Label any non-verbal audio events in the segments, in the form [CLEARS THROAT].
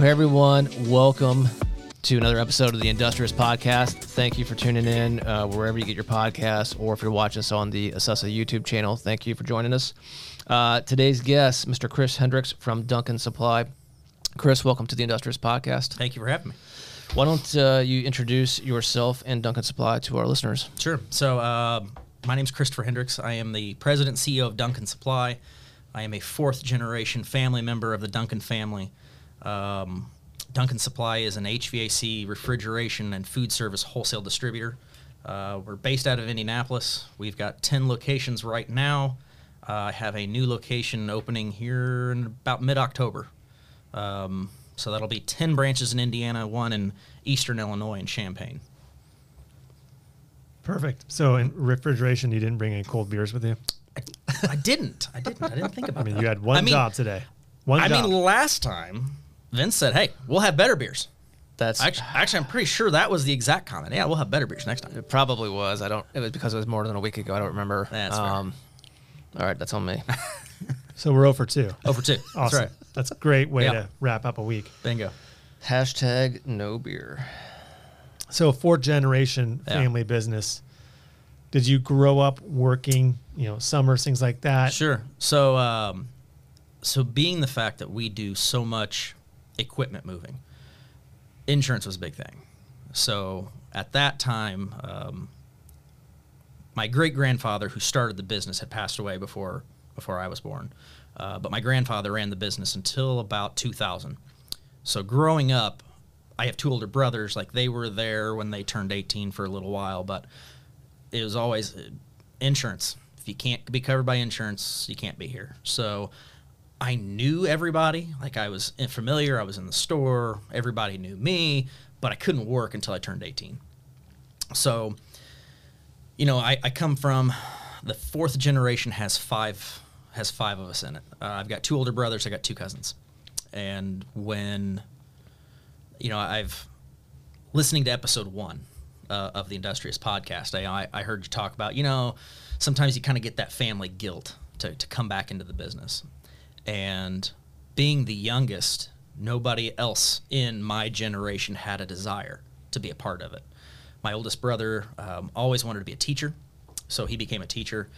Well, hey everyone, welcome to another episode of the Industrious Podcast. Thank you for tuning in uh, wherever you get your podcasts, or if you're watching us on the Assessa YouTube channel. Thank you for joining us. Uh, today's guest, Mr. Chris Hendricks from Duncan Supply. Chris, welcome to the Industrious Podcast. Thank you for having me. Why don't uh, you introduce yourself and Duncan Supply to our listeners? Sure. So, uh, my name is Christopher Hendricks. I am the president and CEO of Duncan Supply. I am a fourth generation family member of the Duncan family. Um, Duncan Supply is an HVAC, refrigeration, and food service wholesale distributor. Uh, we're based out of Indianapolis. We've got 10 locations right now. Uh, I have a new location opening here in about mid October. Um, so that'll be 10 branches in Indiana, one in eastern Illinois and Champaign. Perfect. So in refrigeration, you didn't bring any cold beers with you. I didn't. I didn't. I didn't think [LAUGHS] about I mean, that. you had one I mean- job today. One I job. mean, last time Vince said, "Hey, we'll have better beers." That's Actually, actually, I'm pretty sure that was the exact comment. Yeah, we'll have better beers next time. it. Probably was. I don't. It was because it was more than a week ago. I don't remember. That's fair. all right, that's on me. [LAUGHS] so we're over 2. Over two. [LAUGHS] Awesome. That's right. That's a great way Yeah. to wrap up a week. Bingo. Hashtag no beer. So fourth generation Yeah. family business. Did you grow up working, you know, summers, things like that? Sure. So, um, so being the fact that we do so much equipment moving, insurance was a big thing. So at that time, um, my great grandfather, who started the business, had passed away before before I was born. Uh, but my grandfather ran the business until about 2000. So growing up, I have two older brothers. Like they were there when they turned 18 for a little while, but it was always uh, insurance. If you can't be covered by insurance, you can't be here. So I knew everybody. Like I was familiar. I was in the store. Everybody knew me, but I couldn't work until I turned 18. So, you know, I, I come from the fourth generation has five has five of us in it. Uh, I've got two older brothers. I got two cousins, and when you know I've listening to episode one uh, of the Industrious podcast, I, I heard you talk about you know sometimes you kind of get that family guilt to to come back into the business, and being the youngest, nobody else in my generation had a desire to be a part of it. My oldest brother um, always wanted to be a teacher, so he became a teacher.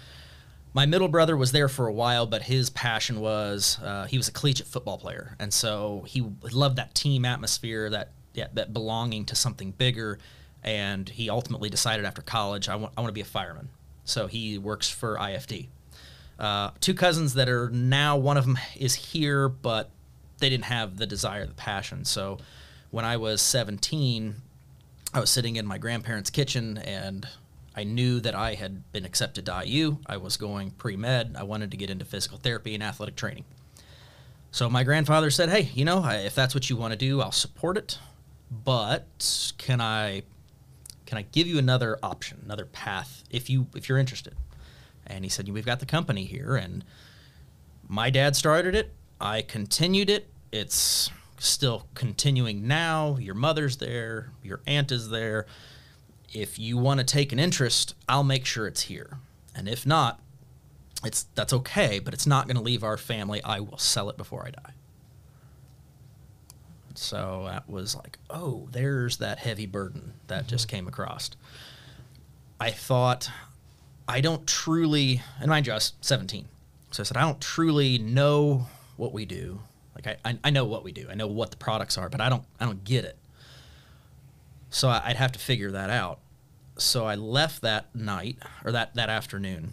My middle brother was there for a while, but his passion was uh, he was a collegiate football player, and so he loved that team atmosphere, that yeah, that belonging to something bigger. And he ultimately decided after college, I want I want to be a fireman. So he works for IFD. Uh, two cousins that are now one of them is here, but they didn't have the desire, the passion. So when I was 17, I was sitting in my grandparents' kitchen and I knew that I had been accepted to IU. I was going pre med. I wanted to get into physical therapy and athletic training. So my grandfather said, "Hey, you know, if that's what you want to do, I'll support it. But can I can I give you another option, another path if you if you're interested?" And he said, "We've got the company here, and my dad started it. I continued it. It's still continuing now. Your mother's there. Your aunt is there. If you want to take an interest, I'll make sure it's here. And if not, it's that's okay, but it's not going to leave our family. I will sell it before I die. So that was like, oh, there's that heavy burden that just mm-hmm. came across. I thought, I don't truly, and mind you, I was 17. So I said, I don't truly know what we do. Like I, I, know what we do. I know what the products are, but I don't, I don't get it. So I'd have to figure that out. So I left that night or that, that afternoon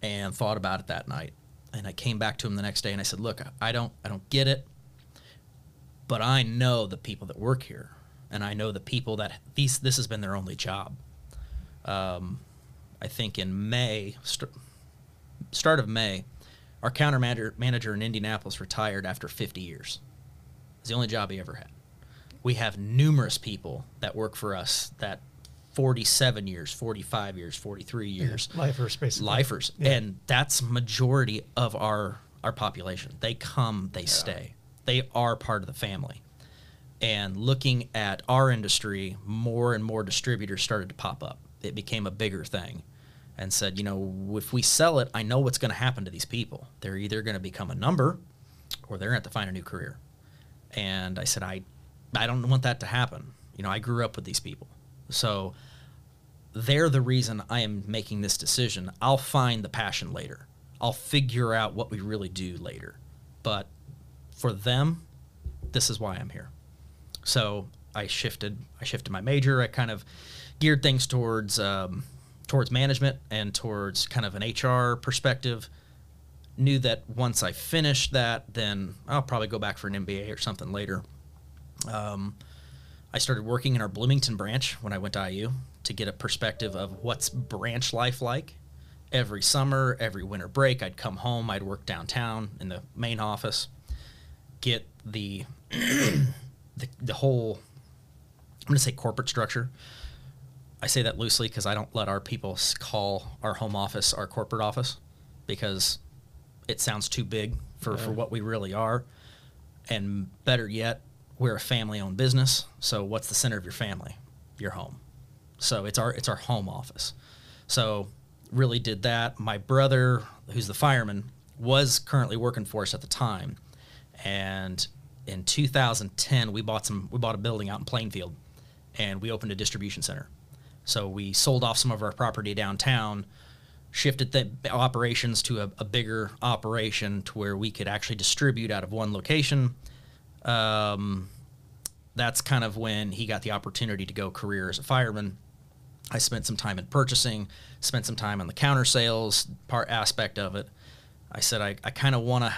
and thought about it that night. And I came back to him the next day and I said, look, I don't, I don't get it, but I know the people that work here and I know the people that these, this has been their only job. Um, I think in May, st- start of May, our counter manager, manager in Indianapolis retired after 50 years. It's the only job he ever had. We have numerous people that work for us that 47 years, 45 years, 43 years, Lifers, basically. lifers, Yeah. and that's majority of our our population. They come, they stay. They are part of the family. And looking at our industry, more and more distributors started to pop up. It became a bigger thing and said, you know, if we sell it, I know what's going to happen to these people. They're either going to become a number or they're going to have to find a new career. And I said, I, I don't want that to happen. You know, I grew up with these people. So they're the reason I am making this decision. I'll find the passion later. I'll figure out what we really do later. But for them, this is why I'm here. So I shifted. I shifted my major. I kind of geared things towards um, towards management and towards kind of an HR perspective. Knew that once I finished that, then I'll probably go back for an MBA or something later. Um, I started working in our Bloomington branch when I went to IU to get a perspective of what's branch life like. Every summer, every winter break, I'd come home. I'd work downtown in the main office, get the [CLEARS THROAT] the, the whole I'm going to say corporate structure. I say that loosely because I don't let our people call our home office our corporate office because it sounds too big for, for what we really are. And better yet, we're a family owned business. So what's the center of your family? Your home. So it's our it's our home office. So really did that. My brother, who's the fireman, was currently working for us at the time. And in 2010, we bought some we bought a building out in Plainfield and we opened a distribution center. So we sold off some of our property downtown, shifted the operations to a, a bigger operation to where we could actually distribute out of one location. Um, that's kind of when he got the opportunity to go career as a fireman. I spent some time in purchasing, spent some time on the counter sales part aspect of it. I said I, I kind of want to,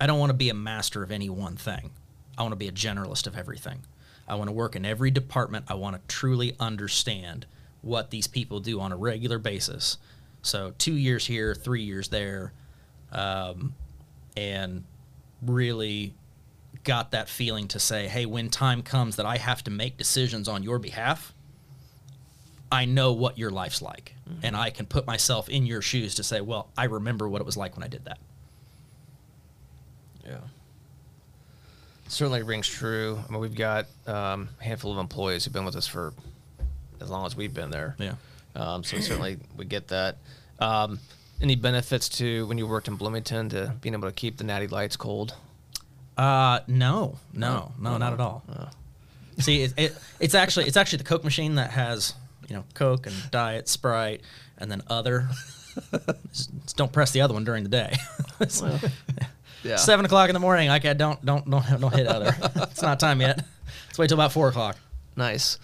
I don't want to be a master of any one thing. I want to be a generalist of everything. I want to work in every department. I want to truly understand what these people do on a regular basis. So two years here, three years there, um, and really got that feeling to say, hey, when time comes that I have to make decisions on your behalf, I know what your life's like. And I can put myself in your shoes to say, well, I remember what it was like when I did that. Yeah. Certainly rings true. I mean, we've got um, a handful of employees who've been with us for as long as we've been there. Yeah. Um, so certainly we get that. Um, any benefits to when you worked in Bloomington to being able to keep the natty lights cold? Uh, no, no, no, not at all. See, it, it, it's actually it's actually the Coke machine that has you know Coke and Diet, Sprite, and then other. just, [LAUGHS] just don't press the other one during the day. [LAUGHS] Yeah. Seven o'clock in the morning. Like I don't don't don't don't hit other. [LAUGHS] it's not time yet. Let's wait till about four o'clock. Nice.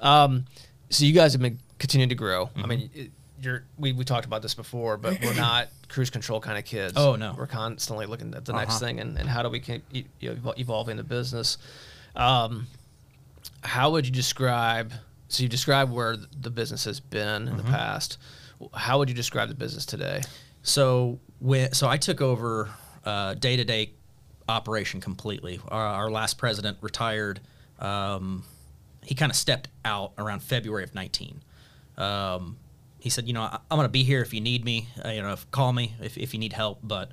Um, so you guys have been continuing to grow. Mm-hmm. I mean, it- you're we, we talked about this before, but we're [CLEARS THROAT] not cruise control kind of kids. Oh, no. we're constantly looking at the next Uh-huh. thing and, and how do we keep you know, evol- evolving the business. Um, how would you describe? So you describe where the business has been in the past. How would you describe the business today? So when so I took over day to day operation completely. Our, our last president retired. Um, he kind of stepped out around February of 19. Um, he said, you know, I, I'm going to be here if you need me. Uh, you know, if, call me if, if you need help, but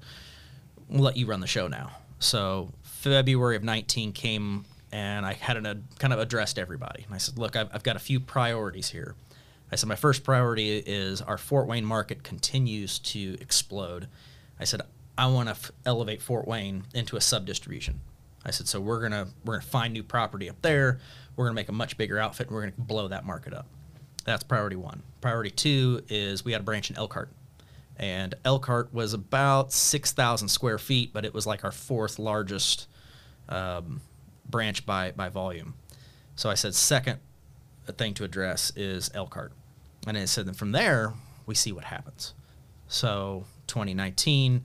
we'll let you run the show now. So February of 19 came and I had an, a, kind of addressed everybody. And I said, look, I've, I've got a few priorities here. I said, my first priority is our Fort Wayne market continues to explode. I said, I want to f- elevate Fort Wayne into a sub distribution. I said, so we're gonna we're gonna find new property up there. We're gonna make a much bigger outfit, and we're gonna blow that market up. That's priority one. Priority two is we had a branch in Elkhart, and Elkhart was about six thousand square feet, but it was like our fourth largest um, branch by by volume. So I said, second thing to address is Elkhart, and I said, then from there we see what happens. So 2019,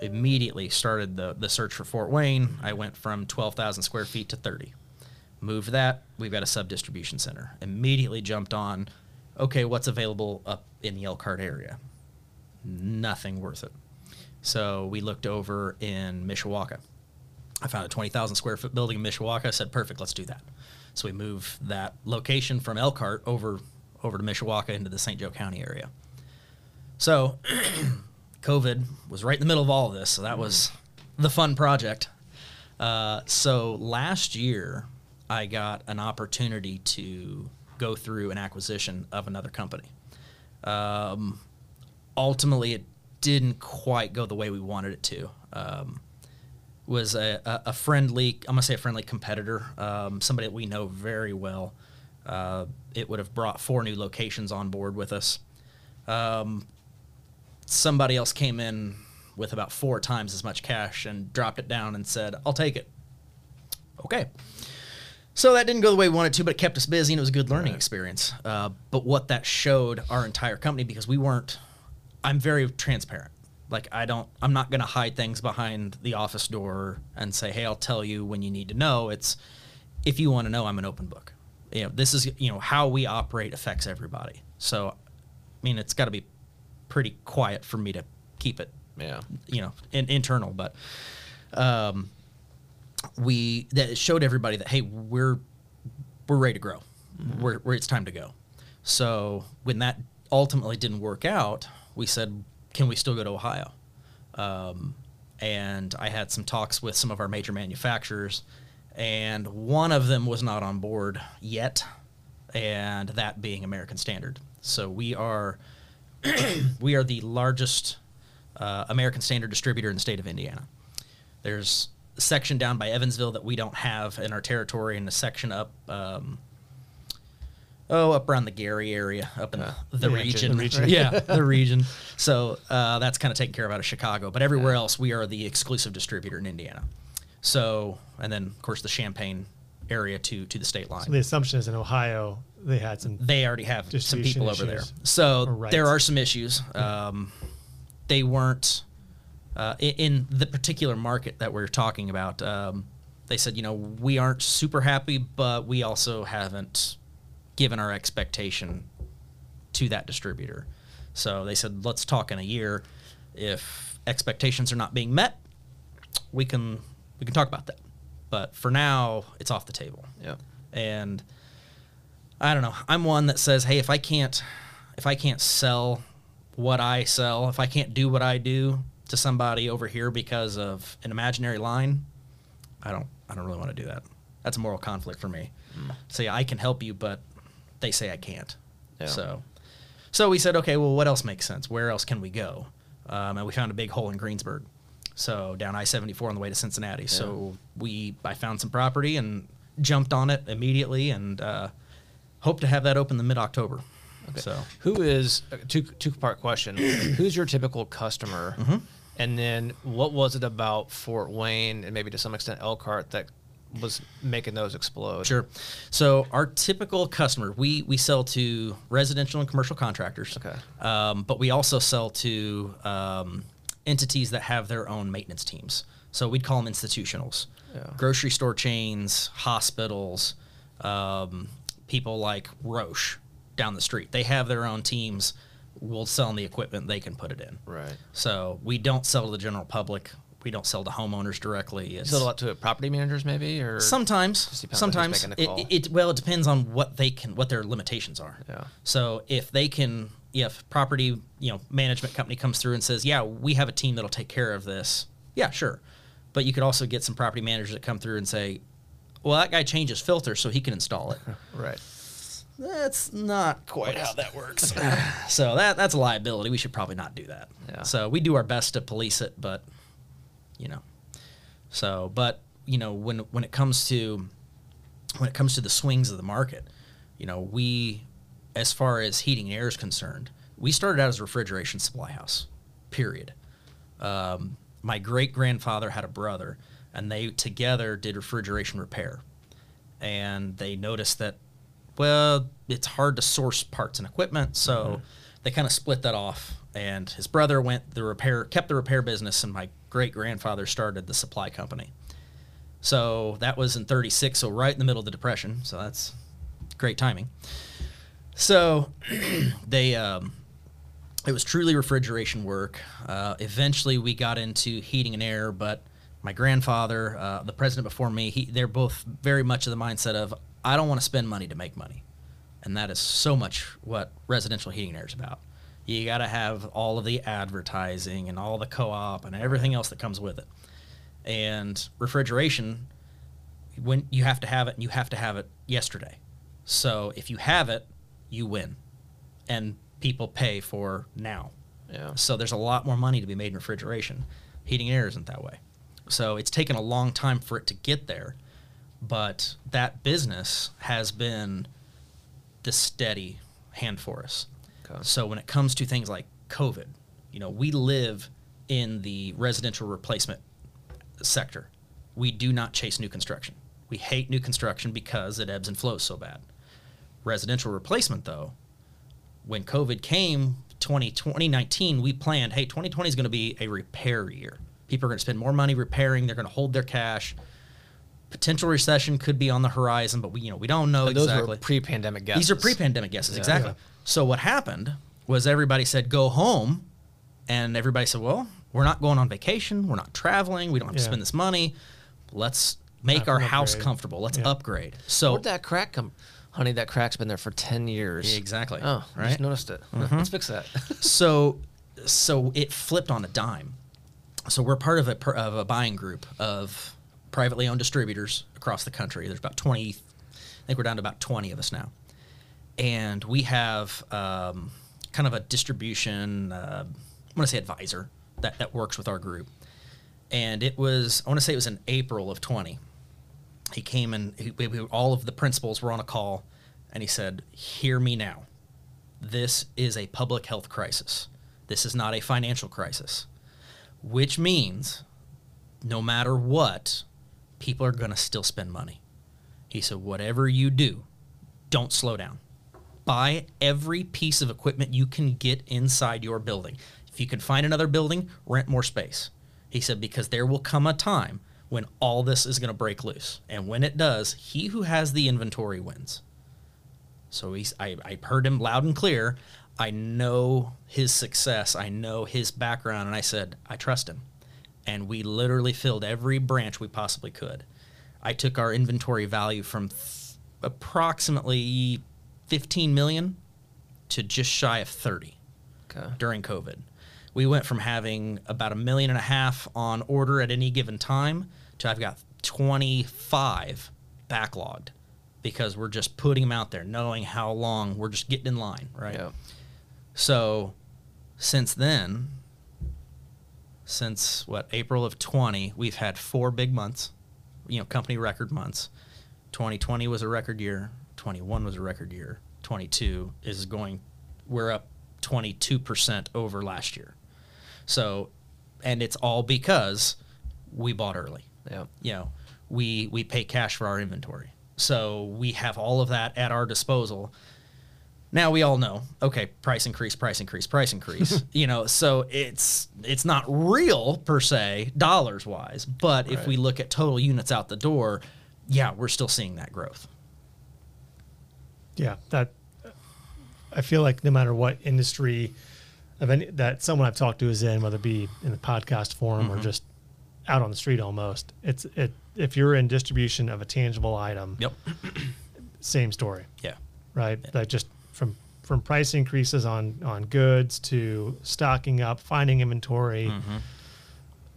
immediately started the the search for Fort Wayne. I went from 12,000 square feet to 30. Moved that. We've got a sub distribution center. Immediately jumped on. Okay, what's available up in the Elkhart area? Nothing worth it. So we looked over in Mishawaka. I found a 20,000 square foot building in Mishawaka. I said, perfect, let's do that. So we moved that location from Elkhart over over to Mishawaka into the St. Joe County area. So [CLEARS THROAT] COVID was right in the middle of all of this, so that was the fun project. Uh, so last year, I got an opportunity to go through an acquisition of another company. Um, ultimately, it didn't quite go the way we wanted it to. Um, was a, a, friendly, I'm gonna say a friendly competitor, um, somebody that we know very well. Uh, it would have brought four new locations on board with us. Um, somebody else came in with about four times as much cash and dropped it down and said, "I'll take it." Okay. So that didn't go the way we wanted to, but it kept us busy and it was a good learning experience. Uh, but what that showed our entire company because we weren't. I'm very transparent. Like I don't. I'm not going to hide things behind the office door and say, "Hey, I'll tell you when you need to know." It's if you want to know, I'm an open book. You know, this is you know how we operate affects everybody. So, I mean, it's got to be pretty quiet for me to keep it Yeah. you know in, internal but um we that showed everybody that hey we're we're ready to grow. We're, we're it's time to go. So when that ultimately didn't work out we said can we still go to ohio? Um, and i had some talks with some of our major manufacturers and one of them was not on board yet and that being american standard. So we are [CLEARS THROAT] we are the largest uh, American Standard distributor in the state of Indiana. There's a section down by Evansville that we don't have in our territory, and a section up, um, oh, up around the Gary area, up in Uh, the, the region. region. The region. [LAUGHS] yeah, the [LAUGHS] region. So uh, that's kind of taken care of out of Chicago, but everywhere else we are the exclusive distributor in Indiana. So, and then of course the Champaign area to to the state line So the assumption is in Ohio they had some. they already have some people over there. So there are some issues. Um, they weren't uh, in the particular market that we're talking about. Um, they said, you know, we aren't super happy, but we also haven't given our expectation to that distributor. So they said, let's talk in a year. If expectations are not being met, we can we can talk about that. But for now, it's off the table Yeah. and I don't know. I'm one that says, "Hey, if I can't if I can't sell what I sell, if I can't do what I do to somebody over here because of an imaginary line, I don't I don't really want to do that. That's a moral conflict for me. Say I can help you, but they say I can't. Yeah. So so we said, okay, well, what else makes sense? Where else can we go? Um, and we found a big hole in Greensburg. So down I-74 on the way to Cincinnati. So we, I found some property and jumped on it immediately and uh, hope to have that open the mid-October. Okay. So Who is uh, two two part question? [CLEARS THROAT] Who's your typical customer? Mm-hmm. And then what was it about Fort Wayne and maybe to some extent Elkhart that was making those explode? Sure. So our typical customer, we we sell to residential and commercial contractors. Okay. Um, but we also sell to um, entities that have their own maintenance teams. So we'd call them institutionals. Yeah. Grocery store chains, hospitals, um, people like Roche down the street. They have their own teams. We'll sell them the equipment. They can put it in. Right. So we don't sell to the general public. We don't sell to homeowners directly. It's, sold a lot to property managers maybe or Sometimes, depends on who's sometimes it, it, it- well, it depends on what they can, what their limitations are. Yeah. So if they can, if property, you know, management company comes through and says, "Yeah, we have a team that'll take care of this," yeah, sure. But you could also get some property managers that come through and say, "Well, that guy changes filters, so he can install it." [LAUGHS] Right. that's not quite how that works. [LAUGHS] so that that's a liability. We should probably not do that. Yeah. So we do our best to police it, but you know. So, but you know, when when it comes to when it comes to the swings of the market, you know, we as far as heating and air is concerned, we started out as a refrigeration supply house. Period. Um, my great grandfather had a brother, and they together did refrigeration repair. And they noticed that, well, it's hard to source parts and equipment, so they kind of split that off. And his brother went the repair, kept the repair business, and my great grandfather started the supply company. So that was in 36, so right in the middle of the Depression. So that's great timing. So [CLEARS THROAT] they, um, it was truly refrigeration work. Uh, eventually, we got into heating and air, but my grandfather, uh, the president before me, he, they're both very much of the mindset of I don't want to spend money to make money, and that is so much what residential heating and air is about. You got to have all of the advertising and all the co-op and everything else that comes with it. And refrigeration, when you have to have it, and you have to have it yesterday. So if you have it, you win, and people pay for now. Yeah. So there's a lot more money to be made in refrigeration. Heating and air isn't that way. So it's taken a long time for it to get there, but that business has been the steady hand for us. So when it comes to things like COVID, you know, we live in the residential replacement sector. We do not chase new construction. We hate new construction because it ebbs and flows so bad. Residential replacement, though, when COVID came 20, 2019, we planned, hey, 2020 is going to be a repair year. People are going to spend more money repairing. They're going to hold their cash. Potential recession could be on the horizon, but we, you know, we don't know those exactly. were pre-pandemic guesses. These are pre-pandemic guesses, Yeah. exactly. Yeah. So what happened was everybody said go home, and everybody said, well, we're not going on vacation, we're not traveling, we don't have to spend this money. Let's make our to house comfortable. Let's Yeah. upgrade. So Where'd that crack come? Honey, that crack's been there for ten years. exactly. Oh, I right. Mm-hmm. just noticed it. Let's fix that. [LAUGHS] so so it flipped on a dime. So we're part of a of a buying group of privately owned distributors across the country. There's about 20 I think we're down to about 20 of us now. And we have um, kind of a distribution uh, I want to say advisor that that works with our group. And it was I want to say it was in April of 20 he came and he, we, we- all of the principals were on a call and he said hear me now this is a public health crisis this is not a financial crisis which means no matter what people are going to still spend money. He said whatever you do don't slow down. Buy every piece of equipment you can get inside your building. If you can find another building rent more space. He said because there will come a time when all this is going to break loose. And when it does he who has the inventory wins. So he's I, I heard him loud and clear. I know his success. I know his background. And i said i trust him and we literally filled every branch we possibly could i took our inventory value from th- approximately 15 million to just shy of 30 Okay. during COVID. We went from having about a million and a half on order at any given time to I've got 25 backlogged because we're just putting them out there, knowing how long we're just getting in line, right? Yeah. So since then, since what, April of 20, we've had four big months, you know, company record months. 2020 was a record year, 21 was a record year, 22 is going, we're up 22% over last year. So, and it's all because we bought early Yeah. you know, we we pay cash for our inventory. So we have all of that at our disposal. Now we all know, okay, price increase, price increase, price increase. [LAUGHS] you know, so it's it's not real per se, dollars wise, but if we look at total units out the door, yeah, we're still seeing that growth. Yeah, that I feel like no matter what industry of any that someone I've talked to is in, whether it be in the podcast forum or mm-hmm. just out on the street almost, it's it if you're in distribution of a tangible item, Yep. same story, Yeah. right? Like just from from price increases on on goods to stocking up, finding inventory, Mm-hmm.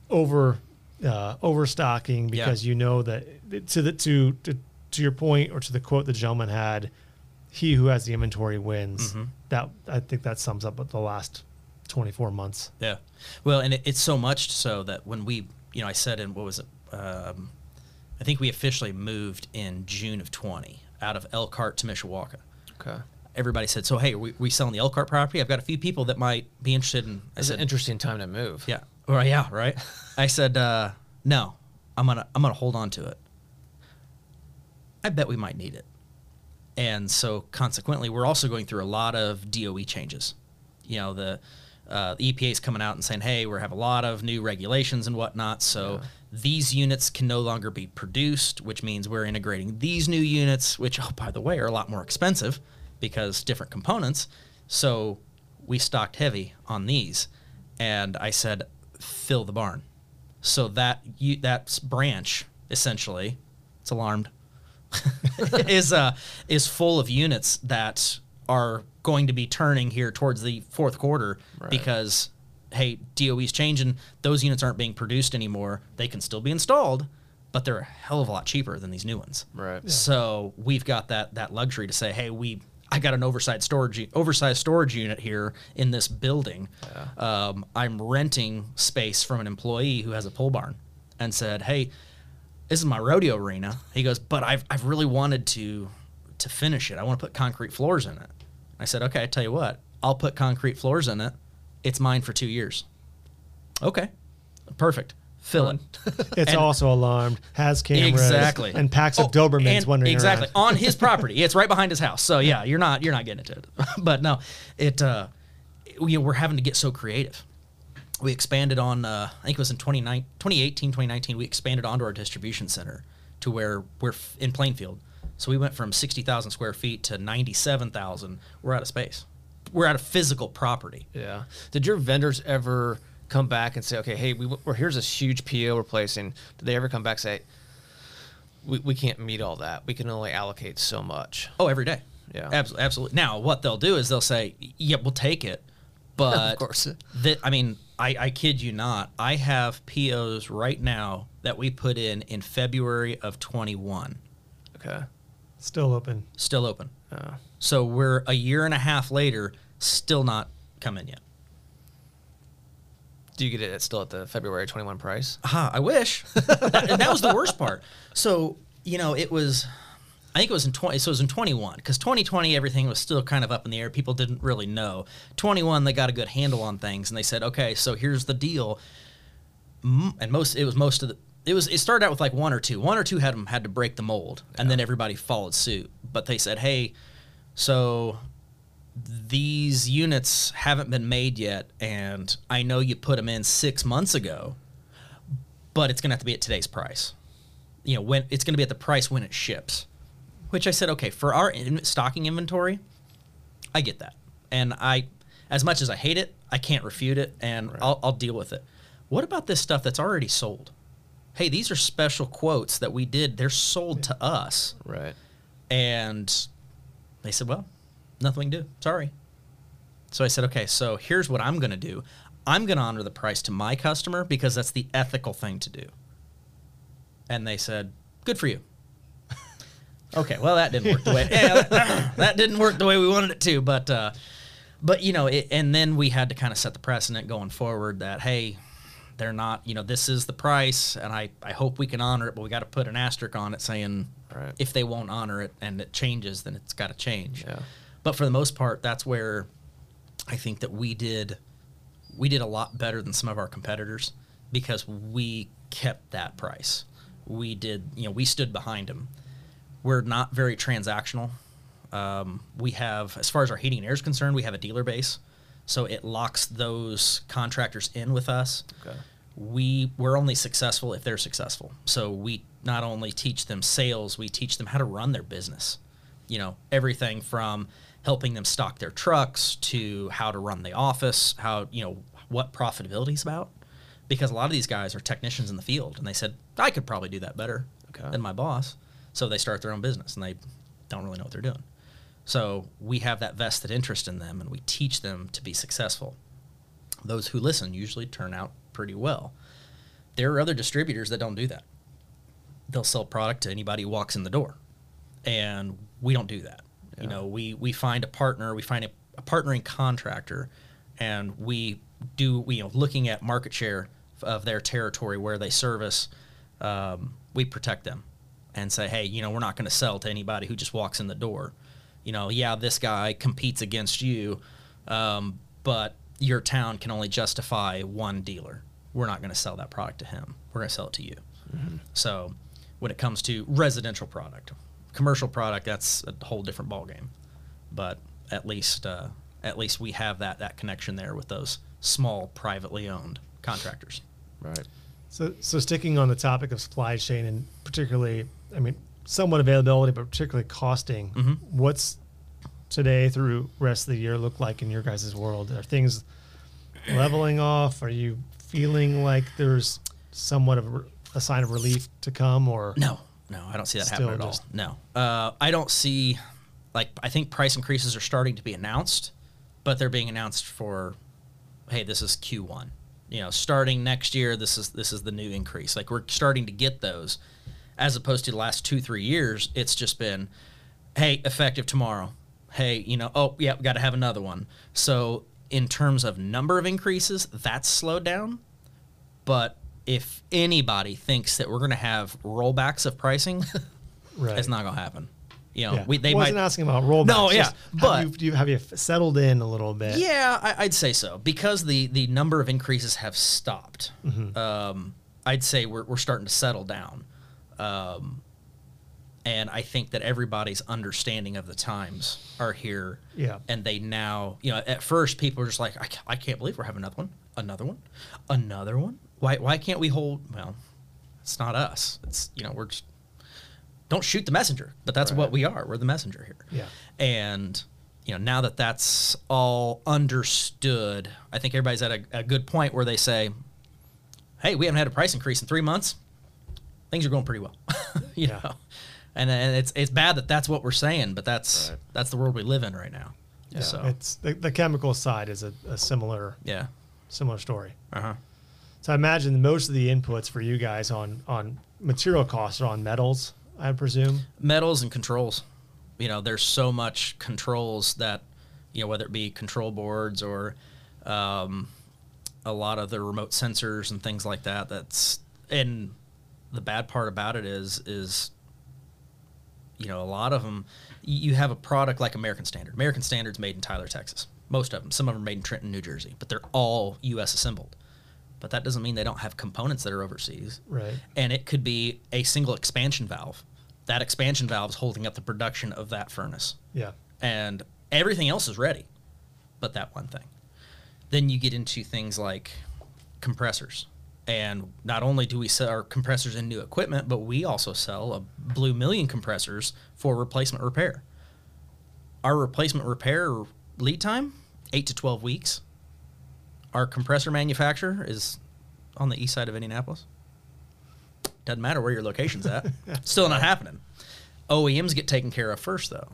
over uh, overstocking Yeah. because you know that to the to, to to your point or to the quote the gentleman had, he who has the inventory wins. Mhm. That I think that sums up the last twenty four months. Yeah. Well, and it, it's so much so that when we, you know, I said in what was it? Um, I think we officially moved in June of 20 out of Elkhart to Mishawaka. Okay. Everybody said, "So hey, we, we selling the Elkhart property? I've got a few people that might be interested in." It's an interesting time to move. "Yeah, or yeah, right." I said, uh, "No, I'm gonna I'm gonna hold on to it. I bet we might need it." And so consequently, we're also going through a lot of DOE changes. You know, the uh, the EPA is coming out and saying, "Hey, we have a lot of new regulations and whatnot." So Yeah. these units can no longer be produced, which means we're integrating these new units, which, oh, by the way, are a lot more expensive because different components. So we stocked heavy on these, and I said, "Fill the barn." So that you, that branch essentially, it's alarmed, [LAUGHS] is uh is full of units that are going to be turning here towards the fourth quarter Right. because hey, DOE's changing. Those units aren't being produced anymore. They can still be installed, but they're a hell of a lot cheaper than these new ones. Right. So we've got that that luxury to say, hey, we I got an oversized storage oversized storage unit here in this building. Um, I'm renting space from an employee who has a pole barn, and said, "Hey, this is my rodeo arena." He goes, "But I've I've really wanted to to finish it. I want to put concrete floors in it." I said, "Okay, I tell you what, I'll put concrete floors in it. It's mine for two years." Okay, perfect. Fill it. [LAUGHS] It's And- also alarmed, has cameras, Exactly. and packs of Oh, Dobermans and- wandering exactly around. on his property. It's right behind his house. So yeah, you're not you're not getting into it. [LAUGHS] but no, it uh, we, we're having to get so creative. We expanded on uh, I think it was in 29 2018 2019 we expanded onto our distribution center to where we're f- in Plainfield. So we went from 60,000 square feet to 97,000. We're out of space. We're out of physical property. Yeah. Did your vendors ever come back and say, okay, hey, we, we're here's this huge PO we're placing? Did they ever come back and say, we, we can't meet all that. We can only allocate so much. Oh, every day. Yeah. absolutely, absolutely. Now, what they'll do is they'll say, "Yeah, we'll take it," but [LAUGHS] Of course. that I mean, I, I kid you not. I have POs right now that we put in in February of 21, Okay. Still open. still open. Uh, So we're a year and a half later, still not come in yet. Do you get it at still at the February 21 price? Aha, I wish. [LAUGHS] That- and that was the worst part. So, you know, it was, I think it was in 20, so it was in 21, because 2020, everything was still kind of up in the air. People didn't really know. 21, they got a good handle on things, and they said, okay, so here's the deal. And most, it was most of the, it was, it started out with like one or two. One or two had them had to break the mold, and then everybody followed suit. But they said, hey, so these units haven't been made yet, and I know you put them in six months ago, but it's going to have to be at today's price. You know, when it's going to be at the price when it ships. Which I said, okay, for our in- stocking inventory, I get that, and I, as much as I hate it, I can't refute it, and I'll, I'll deal with it. What about this stuff that's already sold? Hey, these are special quotes that we did. They're sold to us. Right. And they said, well, nothing we can do. Sorry. So I said, okay, so here's what I'm going to do. I'm going to honor the price to my customer because that's the ethical thing to do. And they said, good for you. [LAUGHS] okay, well, that didn't work the way, yeah, that, [LAUGHS] that didn't work the way we wanted it to. But, uh, but you know, it, and then we had to kind of set the precedent going forward that, hey, they're not, you know, this is the price, and I, I hope we can honor it, but we got to put an asterisk on it saying Right. if they won't honor it and it changes, then it's got to change. Yeah. But for the most part, that's where I think that we did we did a lot better than some of our competitors because we kept that price. We did, you know, we stood behind them. We're not very transactional. Um, we have, as far as our heating and air is concerned, we have a dealer base, so it locks those contractors in with us Okay. we we're only successful if they're successful. So we not only teach them sales, we teach them how to run their business. You know, everything from helping them stock their trucks to how to run the office, how, you know, what profitability is about. Because a lot of these guys are technicians in the field and they said, I could probably do that better Okay. than my boss. So they start their own business and they don't really know what they're doing. So we have that vested interest in them and we teach them to be successful those who listen usually turn out pretty well. There are other distributors that don't do that. They'll sell product to anybody who walks in the door. And we don't do that. You know, we, we find a partner, we find a, a partnering contractor, and we do, we, you know, looking at market share of their territory where they service, um, we protect them and say, hey, you know, we're not going to sell to anybody who just walks in the door. You know, yeah, this guy competes against you, um, but your town can only justify one dealer. We're not going to sell that product to him. We're going to sell it to you. So, when it comes to residential product, commercial product, that's a whole different ballgame. But at least, uh, at least we have that that connection there with those small privately owned contractors. Right. So, so sticking on the topic of supply chain and particularly, I mean, somewhat availability, but particularly costing. Mhm. What's today through rest of the year look like in your guys' world? Are things leveling off? Are you feeling like there's somewhat of a sign of relief to come, or No, no, I don't see that Still happening at all. No, uh, I don't see. Like, I think price increases are starting to be announced, but they're being announced for, hey, this is Q1. You know, starting next year, this is this is the new increase. Like, we're starting to get those, as opposed to the last two three years. It's just been, hey, effective tomorrow. Hey, you know, oh yeah, we got to have another one. So in terms of number of increases, that's slowed down, but if anybody thinks that we're going to have rollbacks of pricing, [LAUGHS] Right. it's not going to happen. You know, Yeah. we, they wasn't might. asking about rollbacks. No, yeah, but- have you, do you have you settled in a little bit? Yeah, I, I'd say so because the the number of increases have stopped. Mm-hmm. Um, I'd say we're we're starting to settle down, um, and I think that everybody's understanding of the times are here. Yeah. and they now, you know, at first people are just like, I, I can't believe we're having another one, another one, another one. Why why can't we hold? Well, it's not us. It's you know we're just don't shoot the messenger, but that's what we are. We're the messenger here. Yeah. And you know, now that that's all understood, I think everybody's at a, a good point where they say, "Hey, we haven't had a price increase in three months. Things are going pretty well." [LAUGHS] you Yeah. know, and, and it's it's bad that that's what we're saying, but that's Right. that's the world we live in right now. Yeah. So It's the, the chemical side is a, a similar yeah. similar story. Uh huh. So I imagine most of the inputs for you guys on on material costs are on metals. I presume. metals and controls. You know, there's so much controls that, you know, whether it be control boards or um, a lot of the remote sensors and things like that. That's and the bad part about it is is you know a lot of them. You have a product like American Standard. American Standard's made in Tyler, Texas. Most of them. Some of them are made in Trenton, New Jersey, but they're all U.S. assembled. But that doesn't mean they don't have components that are overseas Right. and it could be a single expansion valve. That expansion valve is holding up the production of that furnace, Yeah. and everything else is ready, but that one thing. Then you get into things like compressors, and not only do we sell our compressors in new equipment, but we also sell a Blue Million compressors for replacement repair. Our replacement repair lead time eight to twelve weeks. Our compressor manufacturer is on the east side of Indianapolis. Doesn't matter where your location's at. [LAUGHS] Still not happening. OEMs get taken care of first though.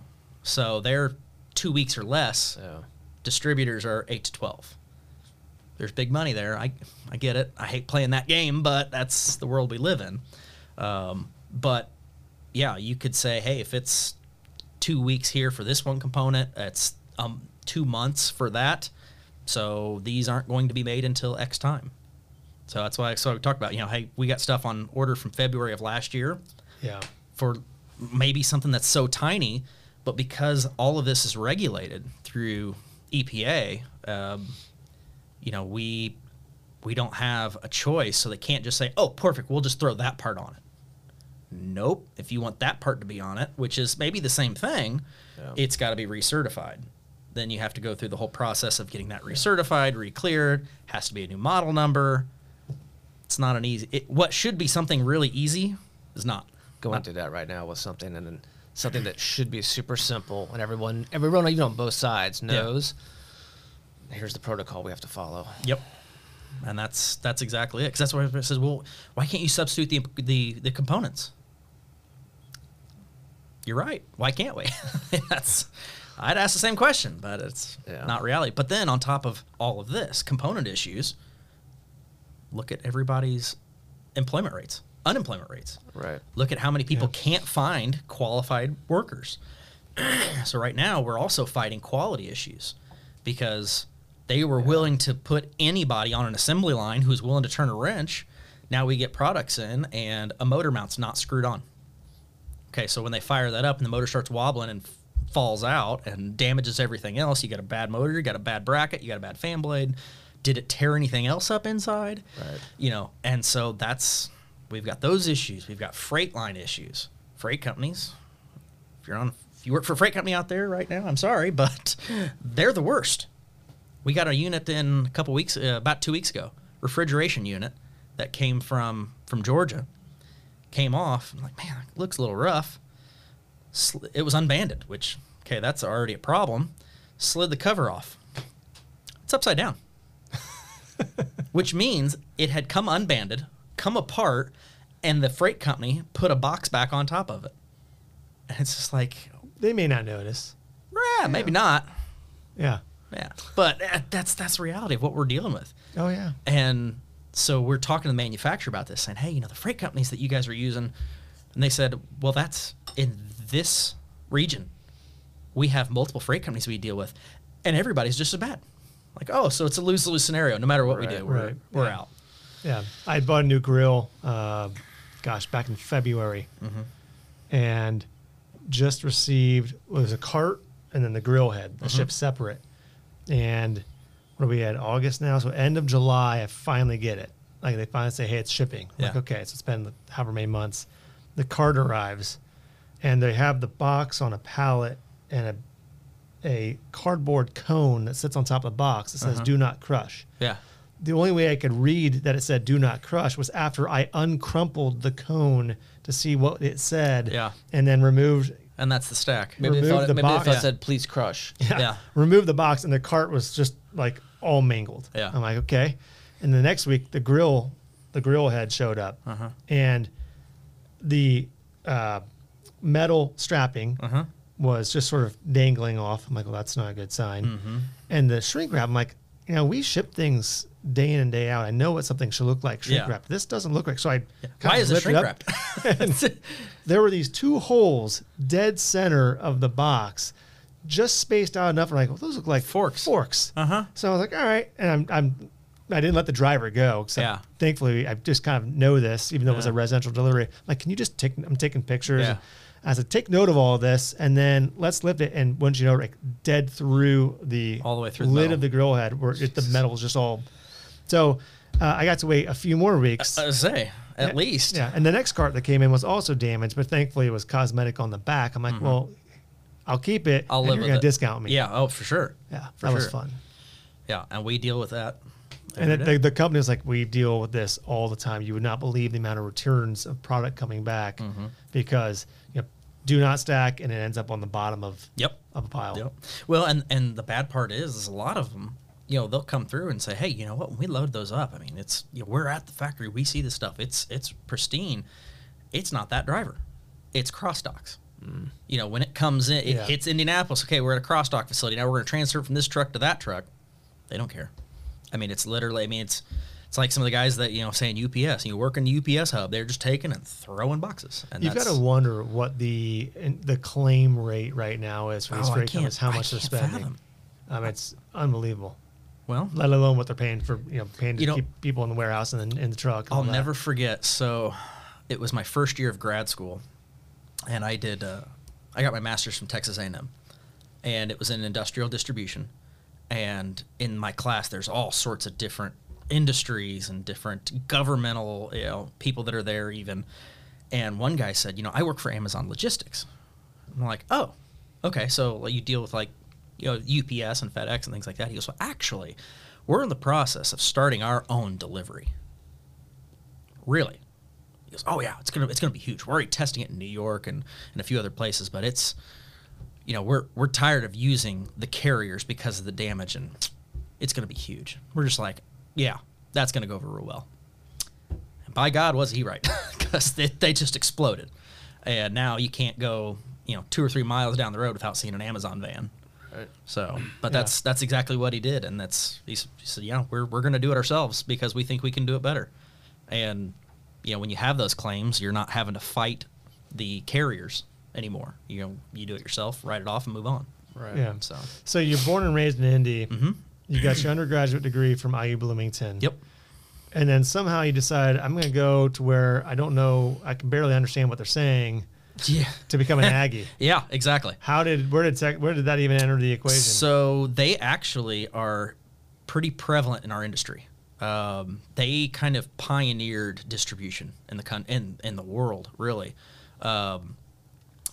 So they're two weeks or less. So Distributors are eight to twelve. There's big money there. I I get it. I hate playing that game, but that's the world we live in. Um, but yeah, you could say, hey, if it's two weeks here for this one component, it's um, two months for that. So these aren't going to be made until X time. So that's why I so we talked about, you know, hey, we got stuff on order from February of last year Yeah. for maybe something that's so tiny, but because all of this is regulated through EPA, um, you know, we we don't have a choice, so they can't just say, "Oh, perfect, we'll just throw that part on it." Nope. If you want that part to be on it, which is maybe the same thing, Yeah. it's got to be recertified. Then you have to go through the whole process of getting that recertified, re-cleared. Has to be a new model number. It's not an easy. It, what should be something really easy is not. going Not- through that right now with something and then something that should be super simple and everyone everyone even on both sides knows here's the protocol we have to follow. Yep. And that's that's exactly it. Because that's why it says, well, why can't you substitute the the the components? You're right. Why can't we? [LAUGHS] that's I'd ask the same question, but it's Yeah. not reality. But then on top of all of this, component issues, look at everybody's employment rates, unemployment rates. Right. Look at how many people Yeah. can't find qualified workers. [CLEARS THROAT] so right now we're also fighting quality issues because they were willing to put anybody on an assembly line who's willing to turn a wrench. Now we get products in and a motor mount's not screwed on. Okay, so when they fire that up and the motor starts wobbling and f- falls out and damages everything else, you got a bad motor, you got a bad bracket, you got a bad fan blade. Did it tear anything else up inside? Right. You know, and so that's we've got those issues. We've got freight line issues. Freight companies. If you're on if you work for a freight company out there right now, I'm sorry, but [LAUGHS] they're the worst. We got a unit in a couple weeks, uh, about two weeks ago, refrigeration unit that came from from Georgia. Came off. I'm like, man, it looks a little rough. Sl- it was unbanded, which okay, that's already a problem. Slid the cover off. It's upside down, [LAUGHS] which means it had come unbanded, come apart, and the freight company put a box back on top of it. And it's just like, They may not notice. yeah, maybe not. Yeah. Yeah, but uh, that's that's the reality of what we're dealing with. Oh yeah. And so we're talking to the manufacturer about this, saying, "Hey, you know, the freight companies that you guys are using," and they said, "Well, that's in this region. We have multiple freight companies we deal with, and everybody's just as bad. Like, oh, so it's a lose lose scenario. No matter what we do, we're right, we're yeah. out. Yeah, I bought a new grill. Uh, gosh, back in February, and just received was a cart and then the grill head, the ship separate. And what are we at August now? So end of July, I finally get it. Like they finally say, "Hey, it's shipping." I'm Like, okay, so it's been however many months. The cart arrives, and they have the box on a pallet and a a cardboard cone that sits on top of the box that says "Do not crush." Yeah. the only way I could read that it said "Do not crush" was after I uncrumpled the cone to see what it said. Yeah. and then removed. And that's the stack. Maybe they Remove thought, it, the maybe they box. thought it Yeah. said please crush. [LAUGHS] Yeah. removed the box, and the cart was just like all mangled. Yeah. I'm like, okay. And the next week, the grill, the grill head showed up, Uh-huh. and the uh, metal strapping Uh-huh. was just sort of dangling off. I'm like, well, that's not a good sign. Mm-hmm. And the shrink wrap, I'm like, you know, we ship things day in and day out. I know what something should look like shrink Yeah. wrap. This doesn't look like. So I Why kinda is it shrink wrapped? [LAUGHS] [LAUGHS] there were these two holes dead center of the box, just spaced out enough. I'm like, well, those look like Forks. Forks. Uh huh. So I was like, all right, and I'm, I'm I didn't let the driver go. Except Yeah. Thankfully, I just kind of know this, even though it was a residential delivery. Like, can you just take? I'm taking pictures. Yeah. I said, take note of all this, and then let's lift it. And once you know, like dead through the All the way through the lid metal. of the grill head, where it, the metal was just all. So uh, I got to wait a few more weeks. I say at Yeah, least. Yeah, and the next cart that came in was also damaged, but thankfully it was cosmetic on the back. I'm like, well, I'll keep it. Mm-hmm. I'll and live you're gonna it. discount me. Yeah. Oh, for sure. yeah, For that was fun. Yeah, and we deal with that. And the, the company was like, we deal with this all the time. You would not believe the amount of returns of product coming back Mm-hmm. because do not stack and it ends up on the bottom of Yep. of a pile. Yep. Well, and and the bad part is, is a lot of them, you know, they'll come through and say, "Hey, you know what? When we load those up, I mean, it's you know, we're at the factory, we see the stuff. It's it's pristine. It's not that driver. It's cross docks. Mm. You know, when it comes in, it Yeah. hits Indianapolis. Okay, we're at a cross dock facility. Now we're going to transfer from this truck to that truck. They don't care. I mean, it's literally. I mean, it's it's like some of the guys that you know saying UPS. And you work in the UPS hub. They're just taking and throwing boxes. And You've got to wonder what the the claim rate right now is for these Oh, freight companies, how I much they're spending. fathom. Um, it's unbelievable. well, Let alone what they're paying for, you know, paying to You know- keep people in the warehouse and in, in the truck. and I'll never forget. So, it was my first year of grad school, and I did. Uh, I got my master's from Texas A&M, and it was in industrial distribution. And in my class, there's all sorts of different industries and different governmental, you know, people that are there even. And one guy said, you know, I work for Amazon Logistics. I'm like, oh, okay. So you deal with like, you know, UPS and FedEx and things like that. He goes, well, actually, we're in the process of starting our own delivery. Really? He goes, oh yeah, it's gonna it's gonna be huge. We're already testing it in New York and, and a few other places, but it's, you know, we're we're tired of using the carriers because of the damage, and it's gonna be huge. We're just like, yeah, that's gonna go over real well. And by God, was he right? [LAUGHS] Because they, they just exploded, and now you can't go, you know, two or three miles down the road without seeing an Amazon van. Right. So, but Yeah. that's that's exactly what he did, and that's he, he said, yeah, we're we're going to do it ourselves because we think we can do it better. And you know, when you have those claims, you're not having to fight the carriers anymore. You know, you do it yourself, write it off, and move on. Right. Yeah. So, So you're born and raised in Indy. hmm You got your undergraduate degree from IU Bloomington. yep, And then somehow you decide I'm going to go to where I don't know, I can barely understand what they're saying yeah, to become an Aggie. [LAUGHS] yeah, exactly. How did where did tech, where did that even enter the equation? So they actually are pretty prevalent in our industry. Um, they kind of pioneered distribution in the con- in in the world, really. Um,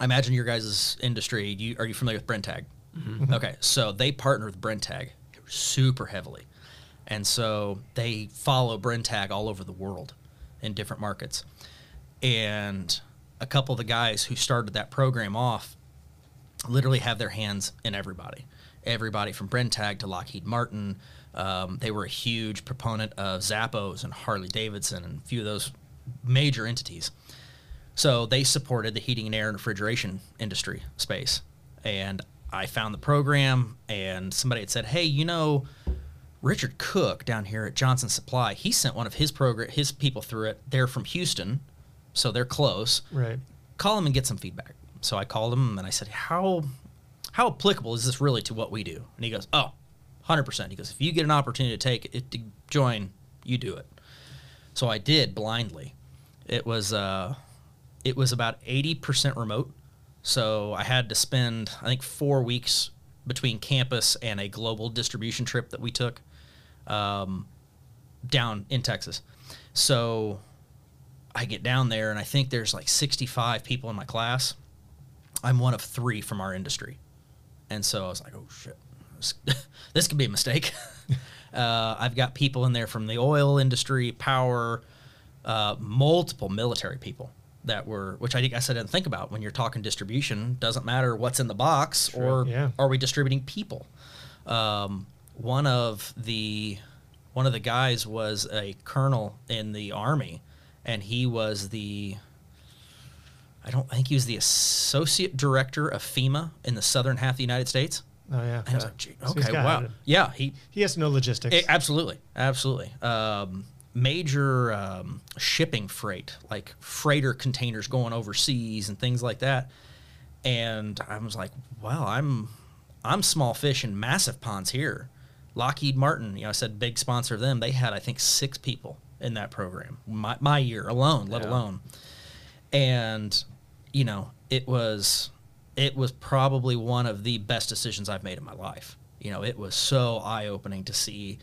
I imagine your guys' industry. You, are you familiar with Brenntag? Okay, so they partner with Brenntag super heavily, and so they follow Brenntag all over the world in different markets. And a couple of the guys who started that program off literally have their hands in everybody. Everybody from Brenntag to Lockheed Martin. Um, they were a huge proponent of Zappos and Harley Davidson and a few of those major entities. So they supported the heating and air and refrigeration industry space. And I found the program, and somebody had said, "Hey, you know, Richard Cook down here at Johnson Supply, he sent one of his program his people through it. They're from Houston, so they're close right. call him and get some feedback. So I called him and I said, "How how applicable is this really to what we do?" And he goes, "Oh, 100%." He goes, "If you get an opportunity to take it to join, you do it." So I did blindly. It was uh, it was about eighty percent remote. So I had to spend I think four weeks between campus and a global distribution trip that we took um, down in Texas. So I get down there and I think there's like 65 people in my class. I'm one of three from our industry. And so I was like, oh shit, this, [LAUGHS] this could be a mistake. [LAUGHS] uh, I've got people in there from the oil industry, power, uh, multiple military people that were, which I think I said I didn't think about when you're talking distribution. Doesn't matter what's in the box or yeah. are we distributing people. Um, one of the one of the guys was a colonel in the army, and he was the I don't think he was the associate director of FEMA in the southern half of the United States. Oh yeah. And I was like, Gee, So okay, got wow, it. yeah, he He has no logistics. Eh, absolutely, absolutely. Um, major um, shipping freight, like freighter containers going overseas and things like that. And I was like, wow, I'm I'm small fish in massive ponds here. Lockheed Martin, you know, I said big sponsor of them. They had I think six people in that program my, my year alone, let Yeah. alone. And you know, it was it was probably one of the best decisions I've made in my life. You know, it was so eye opening to see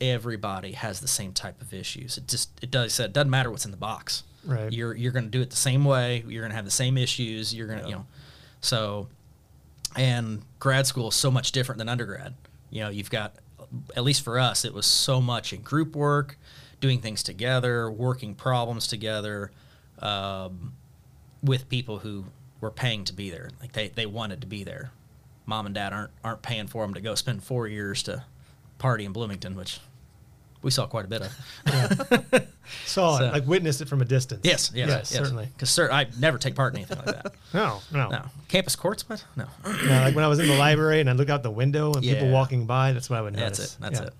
everybody has the same type of issues. It just it does it doesn't matter what's in the box. Right. You're you're going to do it the same way. You're going to have the same issues. You're going to you know, so and grad school is so much different than undergrad. You know, you've got at least for us, it was so much in group work, doing things together, working problems together, um, with people who were paying to be there. Like they, they wanted to be there. Mom and dad aren't aren't paying for them to go spend four years to party in Bloomington, which we saw quite a bit of. Saw So- it, like witnessed it from a distance. yes, yes, yes, certainly. Because sir, I never take part in anything like that. [LAUGHS] No, no, No, campus courts, what? No, Yeah, like when I was in the library and I look out the window and people walking by, that's what I would notice. that's it. That's Yeah. it.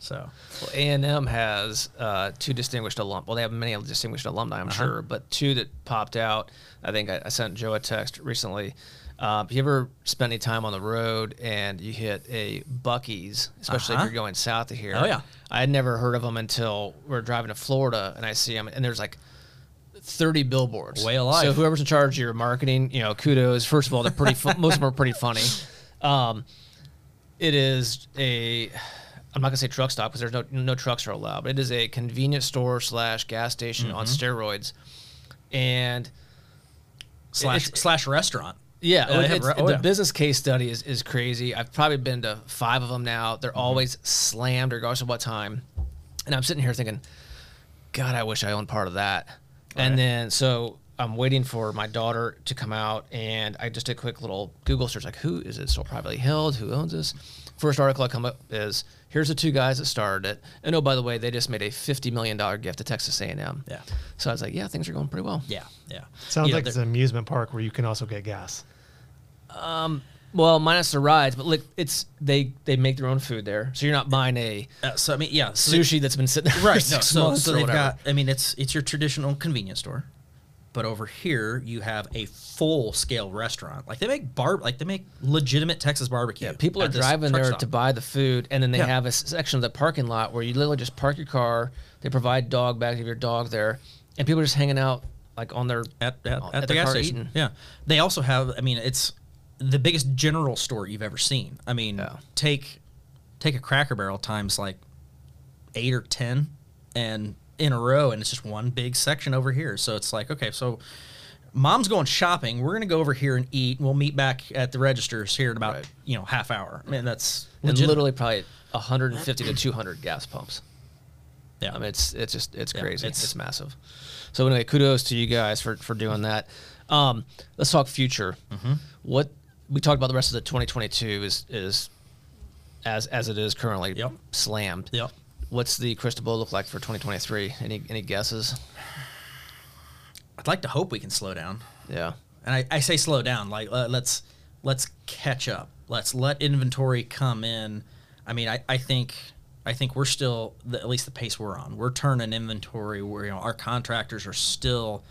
So Well, A and M has uh, two distinguished alum. Well, they have many distinguished alumni, I'm Uh-huh. sure, but two that popped out. I think I, I sent Joe a text recently. Uh, have you ever spend any time on the road and you hit a Buc-ee's, especially Uh-huh. if you're going south of here? Oh, yeah. I had never heard of them until we are driving to Florida, and I see them, and there's like 30 billboards. Way alive. So whoever's in charge of your marketing, you know, kudos. First of all, they're pretty. fu- [LAUGHS] most of them are pretty funny. Um, it is a. I'm not gonna say truck stop because there's no no trucks are allowed. But it is a convenience store slash gas station on Mm-hmm. steroids, and slash It's- slash restaurant. Yeah, Yeah, they have it's- oh, the yeah. business case study is, is crazy. I've probably been to five of them now. They're Mm-hmm. always slammed, regardless of what time. And I'm sitting here thinking, God, I wish I owned part of that. And Right. then so I'm waiting for my daughter to come out, and I just did a quick little Google search, like who is it still privately held? Who owns this? First article I come up is here's the two guys that started it, and oh by the way, they just made a fifty million dollar gift to Texas A&M. Yeah. So I was like, yeah, things are going pretty well. Yeah, yeah. Sounds You know, like it's an amusement park where you can also get gas. Well, minus the rides, but like it's they they make their own food there, so you're not buying a uh, so I mean, yeah, so they- sushi that's been sitting there for right. No, so so they've got. I mean, it's it's your traditional convenience store, but over here you have a full scale restaurant. Like they make bar, like they make legitimate Texas barbecue. Yeah, people are driving there stop. to buy the food, and then they Yeah. have a section of the parking lot where you literally just park your car. They provide dog bags of your dog there, and people are just hanging out like on their at, at, on- at, the their gas car station. eating. Yeah, they also have. I mean, it's the biggest general store you've ever seen. I mean, Yeah. take take a Cracker Barrel times like eight or ten, and in a row, and it's just one big section over here. So it's like, okay, so mom's going shopping. We're gonna go over here and eat. And we'll meet back at the registers here in about Right. you know half hour. I mean, that's and literally probably 150 to 200 gas pumps. yeah. I mean, it's it's just it's Yeah, crazy. it's- It's, massive. So anyway, kudos to you guys for for doing that. Um, let's talk future. Mm-hmm. What we talked about the rest of the 2022 is is as as it is currently Yep. slammed. Yep. What's the crystal ball look like for 2023? Any any guesses? I'd like to hope we can slow down. Yeah. and I, I say slow down like uh, let's let's catch up let's let inventory come in i mean i, I think i think we're still the, at least the pace we're on we're turning inventory where you know our contractors are still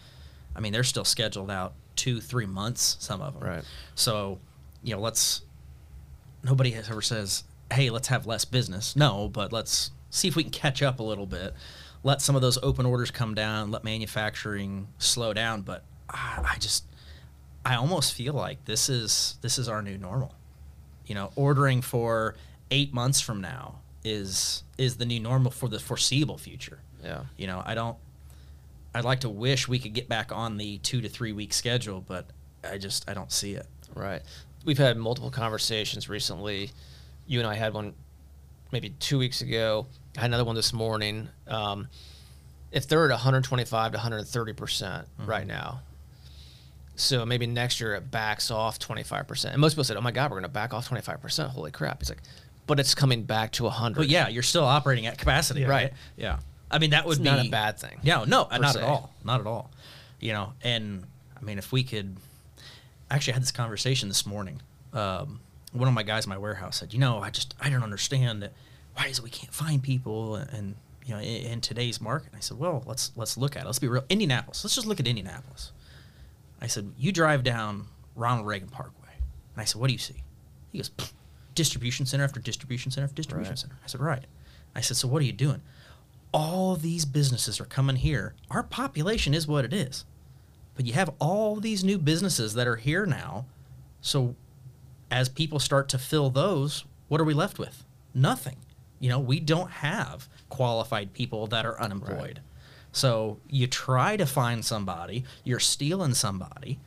i mean they're still scheduled out two three months some of them Right. so you know let's nobody has ever says hey let's have less business no but let's see if we can catch up a little bit let some of those open orders come down, let manufacturing slow down. But I, I just, I almost feel like this is this is our new normal. You know, ordering for eight months from now is is the new normal for the foreseeable future. Yeah. You know, I don't. I'd like to wish we could get back on the two to three week schedule, but I just I don't see it. Right. We've had multiple conversations recently. You and I had one maybe two weeks ago. I had another one this morning. Um, if they're at 125 to 130 percent right now, so maybe next year it backs off 25 percent. And most people said, "Oh my God, we're going to back off 25 percent." Holy crap! It's like, but it's coming back to 100. But yeah, you're still operating at capacity, Yeah. right? Yeah. I mean, that would It's be not a bad thing. Yeah, no, not se. at all. Not at all. You know, and I mean, if we could, I actually had this conversation this morning. Um, one of my guys in my warehouse said, "You know, I just I don't understand that. Why is it we can't find people and, and you know in, in today's market?" And I said, "Well, let's let's look at it. Let's be real. Indianapolis. Let's just look at Indianapolis." I said, "You drive down Ronald Reagan Parkway," and I said, "What do you see?" He goes, "Distribution center after distribution center after distribution Right. center." I said, "Right." I said, "So what are you doing?" all these businesses are coming here. Our population is what it is. But you have all these new businesses that are here now. So as people start to fill those, what are we left with? Nothing. You know, we don't have qualified people that are unemployed. So you try to find somebody, you're stealing somebody,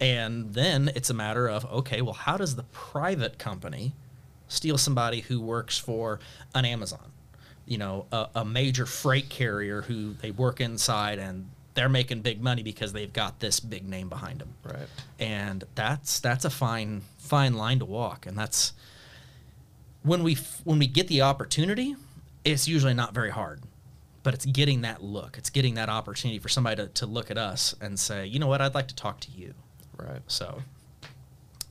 and then it's a matter of okay, well, how does the private company steal somebody who works for an Amazon? you know, a, a major freight carrier who they work inside and they're making big money because they've got this big name behind them. Right. And that's that's a fine fine line to walk. And that's when we f- when we get the opportunity, it's usually not very hard. But it's getting that look. It's getting that opportunity for somebody to, to look at us and say, you know what, I'd like to talk to you. Right. So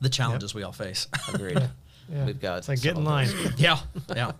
the challenges we all face. Agreed. Yeah. We've got It's like get in line. [LAUGHS] yeah. Yeah.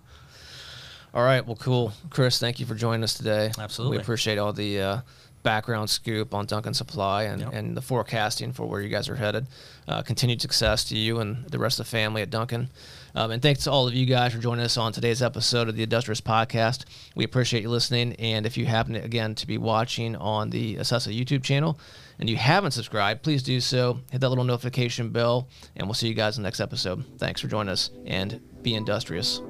All right. Well, cool. Chris, thank you for joining us today. Absolutely. We appreciate all the uh, background scoop on Duncan Supply and, Yep. and the forecasting for where you guys are headed. Uh, continued success to you and the rest of the family at Duncan. Um, and thanks to all of you guys for joining us on today's episode of the Industrious Podcast. We appreciate you listening. And if you happen, to, again, to be watching on the Assessa YouTube channel and you haven't subscribed, please do so. Hit that little notification bell, and we'll see you guys in the next episode. Thanks for joining us, and be industrious.